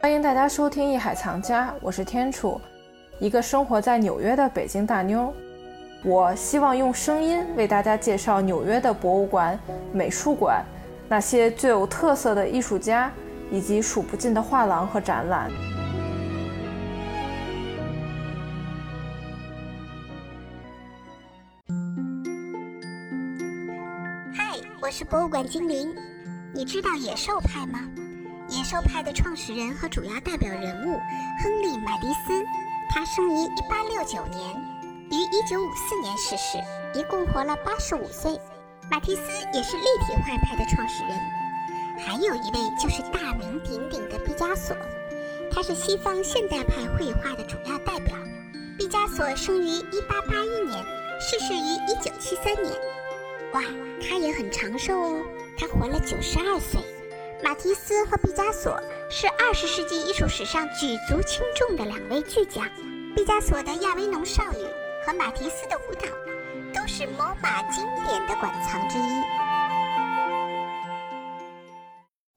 欢迎大家收听《艺海藏家》，我是天楚，一个生活在纽约的北京大妞。我希望用声音为大家介绍纽约的博物馆、美术馆，那些最有特色的艺术家，以及数不尽的画廊和展览。嗨，我是博物馆精灵。你知道野兽派吗？野兽派的创始人和主要代表人物亨利·马蒂斯，他生于1869年，于1954年逝世，一共活了85岁。马蒂斯也是立体画派的创始人。还有一位就是大名鼎鼎的毕加索，他是西方现代派绘画的主要代表。毕加索生于1881年，逝世于1973年。哇，他也很长寿哦，他活了92岁。马蒂斯和毕加索是二十世纪艺术史上举足轻重的两位巨匠。毕加索的《亚维农少女》和马蒂斯的舞蹈都是 MoMA 经典的馆藏之一。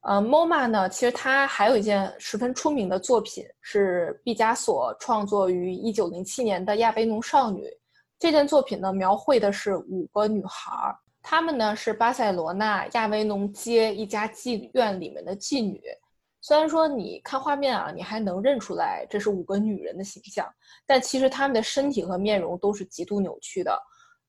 呃，MoMA 呢，其实它还有一件十分出名的作品是毕加索创作于一九零七年的《亚维农少女》。这件作品呢，描绘的是五个女孩儿她们呢是巴塞罗那亚维农街一家妓院里面的妓女。虽然说你看画面啊，你还能认出来这是五个女人的形象，但其实她们的身体和面容都是极度扭曲的。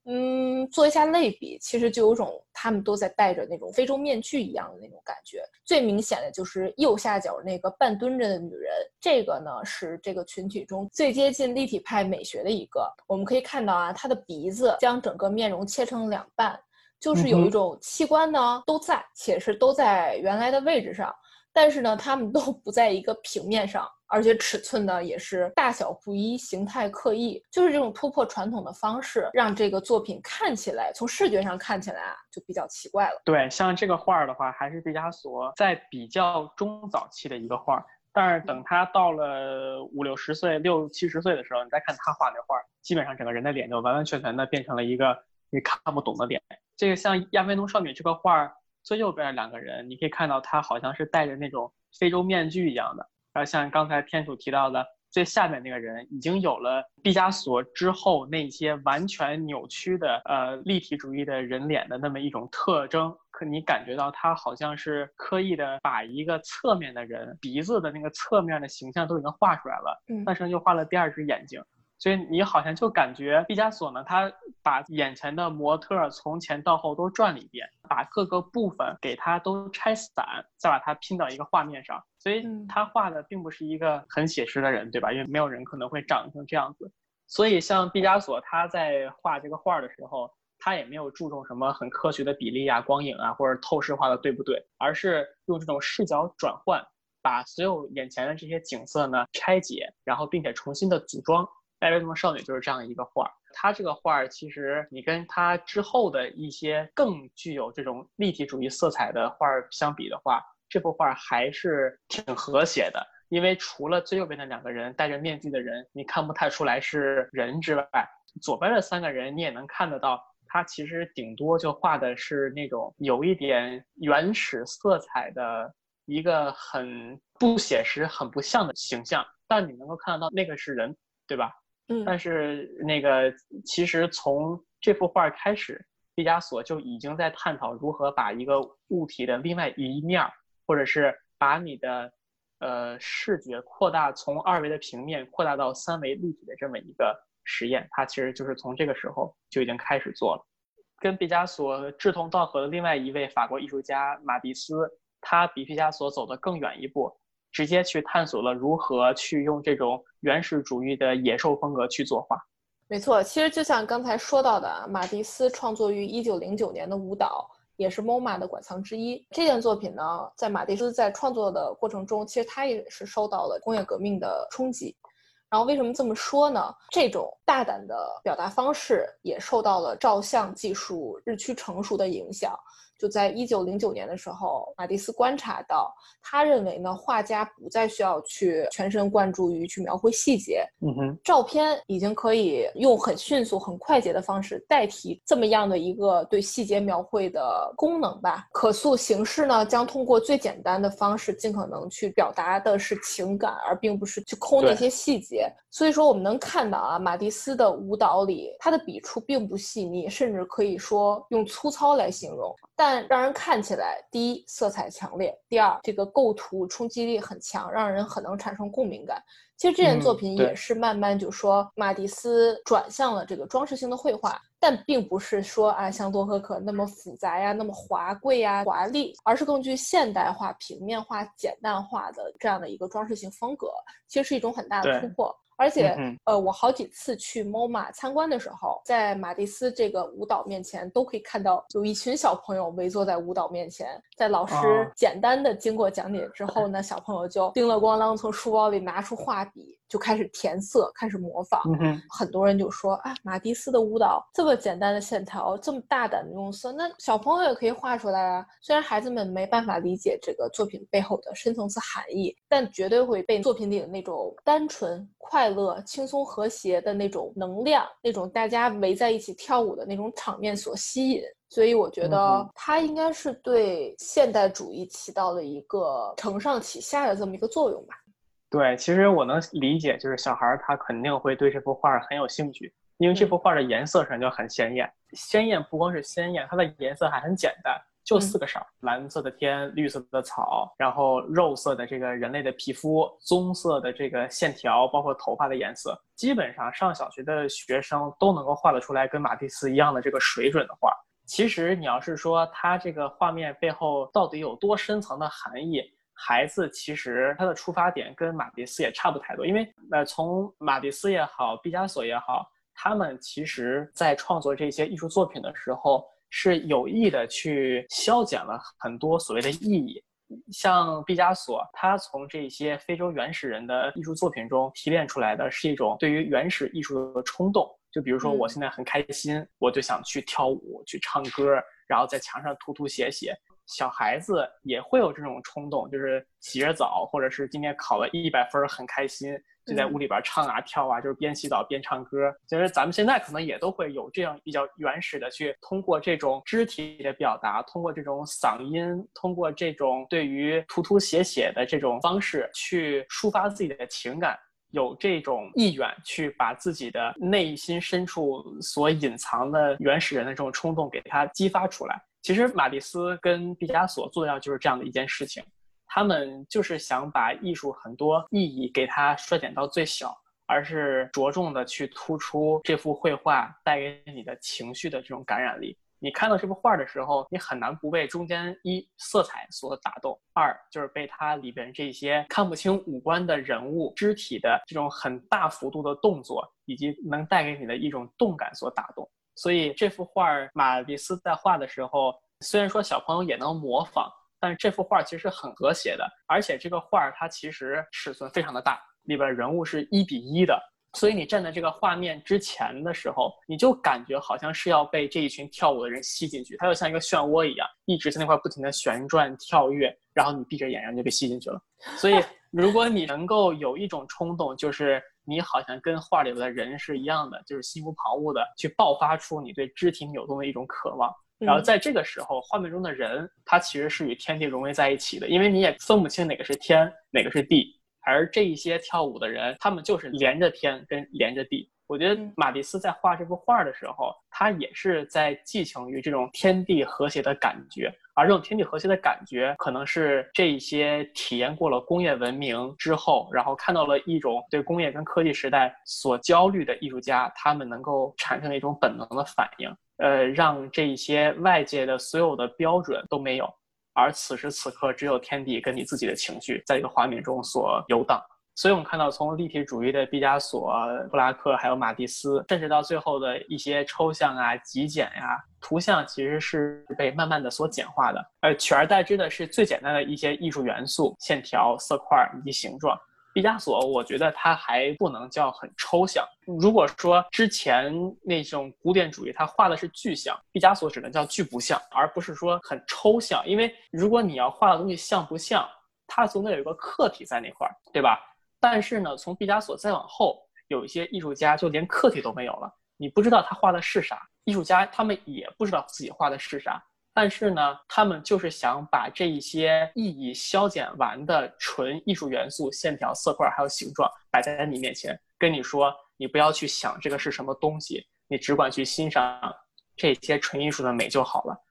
嗯，做一下类比，其实就有种她们都在戴着那种非洲面具一样的那种感觉。最明显的就是右下角那个半蹲着的女人，这个呢是这个群体中最接近立体派美学的一个。我们可以看到啊，她的鼻子将整个面容切成两半。就是有一种器官呢都在，且是都在原来的位置上，但是呢，它们都不在一个平面上，而且尺寸呢也是大小不一，形态各异。就是这种突破传统的方式，让这个作品看起来从视觉上看起来啊就比较奇怪了。对，像这个画儿的话，还是毕加索在比较中早期的一个画儿，但是等他到了五六十岁、六七十岁的时候，你再看他画那画儿，基本上整个人的脸就完完全全的变成了一个你看不懂的脸。这个像亚非农少女这个画儿最右边两个人，你可以看到她好像是戴着那种非洲面具一样的。然后像刚才天主提到的最下面那个人，已经有了毕加索之后那些完全扭曲的呃立体主义的人脸的那么一种特征。可你感觉到他好像是刻意的把一个侧面的人鼻子的那个侧面的形象都已经画出来了，嗯，但是又画了第二只眼睛。所以你好像就感觉毕加索呢，他把眼前的模特从前到后都转了一遍，把各个部分给他都拆散，再把它拼到一个画面上。所以他画的并不是一个很写实的人，对吧？因为没有人可能会长成这样子。所以像毕加索他在画这个画的时候，他也没有注重什么很科学的比例啊、光影啊，或者透视画的对不对，而是用这种视角转换，把所有眼前的这些景色呢拆解，然后并且重新的组装。《亚维农少女》就是这样一个画儿，它这个画儿其实你跟它之后的一些更具有这种立体主义色彩的画儿相比的话，这幅画儿还是挺和谐的。因为除了最右边的两个人戴着面具的人，你看不太出来是人之外，左边的三个人你也能看得到，他其实顶多就画的是那种有一点原始色彩的一个很不写实、很不像的形象，但你能够看得到那个是人，对吧？嗯，但是那个其实从这幅画开始，毕加索就已经在探讨如何把一个物体的另外一面，或者是把你的呃视觉扩大，从二维的平面扩大到三维立体的这么一个实验。他其实就是从这个时候就已经开始做了。跟毕加索志同道合的另外一位法国艺术家马蒂斯，他比毕加索走得更远一步。直接去探索了如何去用这种原始主义的野兽风格去作画。没错，其实就像刚才说到的，马蒂斯创作于一九零九年的舞蹈也是 MoMA 的馆藏之一。这件作品呢，在马蒂斯在创作的过程中，其实他也是受到了工业革命的冲击。然后为什么这么说呢？这种大胆的表达方式也受到了照相技术日趋成熟的影响。就在一九零九年的时候，马蒂斯观察到，他认为呢，画家不再需要去全神贯注于去描绘细节，嗯哼，照片已经可以用很迅速、很快捷的方式代替这么样的一个对细节描绘的功能吧。可塑形式呢，将通过最简单的方式，尽可能去表达的是情感，而并不是去抠那些细节。所以说，我们能看到啊，马蒂斯的舞蹈里，他的笔触并不细腻，甚至可以说用粗糙来形容。但让人看起来，第一色彩强烈，第二这个构图冲击力很强，让人很能产生共鸣感。其实这件作品也是慢慢就说马蒂斯转向了这个装饰性的绘画，但并不是说啊像多可可那么复杂呀、那么华贵呀、华丽，而是更具现代化、平面化、简单化的这样的一个装饰性风格，其实是一种很大的突破。而且，呃，我好几次去 MoMA 参观的时候，在马蒂斯这个舞蹈面前，都可以看到有一群小朋友围坐在舞蹈面前，在老师简单的经过讲解之后呢，小朋友就叮了咣啷从书包里拿出画笔。就开始填色，开始模仿。嗯很多人就说啊，马蒂斯的舞蹈这么简单的线条，这么大胆的用色，那小朋友也可以画出来啊。虽然孩子们没办法理解这个作品背后的深层次含义，但绝对会被作品里的那种单纯、快乐、轻松、和谐的那种能量，那种大家围在一起跳舞的那种场面所吸引。所以我觉得它应该是对现代主义起到了一个承上启下的这么一个作用吧。对，其实我能理解，就是小孩他肯定会对这幅画很有兴趣，因为这幅画的颜色上就很鲜艳。鲜艳不光是鲜艳，它的颜色还很简单，就四个色：蓝色的天、绿色的草，然后肉色的这个人类的皮肤，棕色的这个线条，包括头发的颜色。基本上上小学的学生都能够画得出来跟马蒂斯一样的这个水准的画。其实你要是说它这个画面背后到底有多深层的含义？孩子其实他的出发点跟马蒂斯也差不太多，因为呃，从马蒂斯也好，毕加索也好，他们其实在创作这些艺术作品的时候是有意的去消减了很多所谓的意义。像毕加索，他从这些非洲原始人的艺术作品中提炼出来的是一种对于原始艺术的冲动，就比如说我现在很开心，我就想去跳舞、去唱歌，然后在墙上涂涂写写。小孩子也会有这种冲动，就是洗着澡，或者是今天考了一百分，很开心，就在屋里边唱啊跳啊，就是边洗澡边唱歌。其实咱们现在可能也都会有这样比较原始的，去通过这种肢体的表达，通过这种嗓音，通过这种对于涂涂写写的这种方式去抒发自己的情感，有这种意愿去把自己的内心深处所隐藏的原始人的这种冲动给它激发出来。其实马蒂斯跟毕加索做到就是这样的一件事情，他们就是想把艺术很多意义给它衰减到最小，而是着重的去突出这幅绘画带给你的情绪的这种感染力。你看到这幅画的时候，你很难不被中间一色彩所打动，二就是被它里边这些看不清五官的人物肢体的这种很大幅度的动作，以及能带给你的一种动感所打动。所以这幅画马蒂斯在画的时候，虽然说小朋友也能模仿，但是这幅画其实很和谐的，而且这个画它其实尺寸非常的大，里边人物是一比一的，所以你站在这个画面之前的时候，你就感觉好像是要被这一群跳舞的人吸进去，它就像一个漩涡一样，一直在那块不停的旋转跳跃，然后你闭着眼，然后就被吸进去了。所以 如果你能够有一种冲动，就是。你好像跟画里的人是一样的，就是心无旁骛的去爆发出你对肢体扭动的一种渴望。然后在这个时候，画面中的人他其实是与天地融为在一起的，因为你也分不清哪个是天，哪个是地。而这一些跳舞的人，他们就是连着天跟连着地。我觉得马蒂斯在画这幅画的时候，他也是在寄情于这种天地和谐的感觉。而这种天地和谐的感觉，可能是这一些体验过了工业文明之后，然后看到了一种对工业跟科技时代所焦虑的艺术家，他们能够产生的一种本能的反应。呃，让这一些外界的所有的标准都没有，而此时此刻只有天地跟你自己的情绪，在这个画面中所游荡。所以，我们看到从立体主义的毕加索、布拉克，还有马蒂斯，甚至到最后的一些抽象啊、极简呀，图像其实是被慢慢的所简化的，呃，取而代之的是最简单的一些艺术元素、线条、色块以及形状。毕加索，我觉得他还不能叫很抽象。如果说之前那种古典主义，他画的是具象，毕加索只能叫具不像，而不是说很抽象。因为如果你要画的东西像不像，它总得有一个客体在那块儿，对吧？但是呢，从毕加索再往后，有一些艺术家就连客体都没有了，你不知道他画的是啥。艺术家他们也不知道自己画的是啥。但是呢，他们就是想把这一些意义消减完的纯艺术元素、线条、色块还有形状摆在你面前，跟你说，你不要去想这个是什么东西，你只管去欣赏这些纯艺术的美就好了。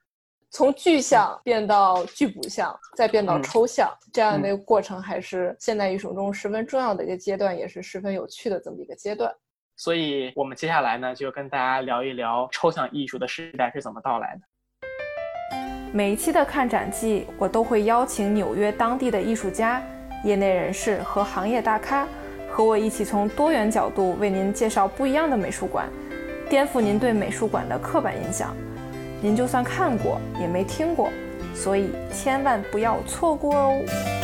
从具象变到具不像，再变到抽象，这样的一个过程，还是现代艺术中十分重要的一个阶段，也是十分有趣的这么一个阶段。所以，我们接下来呢，就跟大家聊一聊抽象艺术的时代是怎么到来的。每一期的看展季，我都会邀请纽约当地的艺术家、业内人士和行业大咖，和我一起从多元角度为您介绍不一样的美术馆，颠覆您对美术馆的刻板印象。您就算看过，也没听过，所以千万不要错过哦。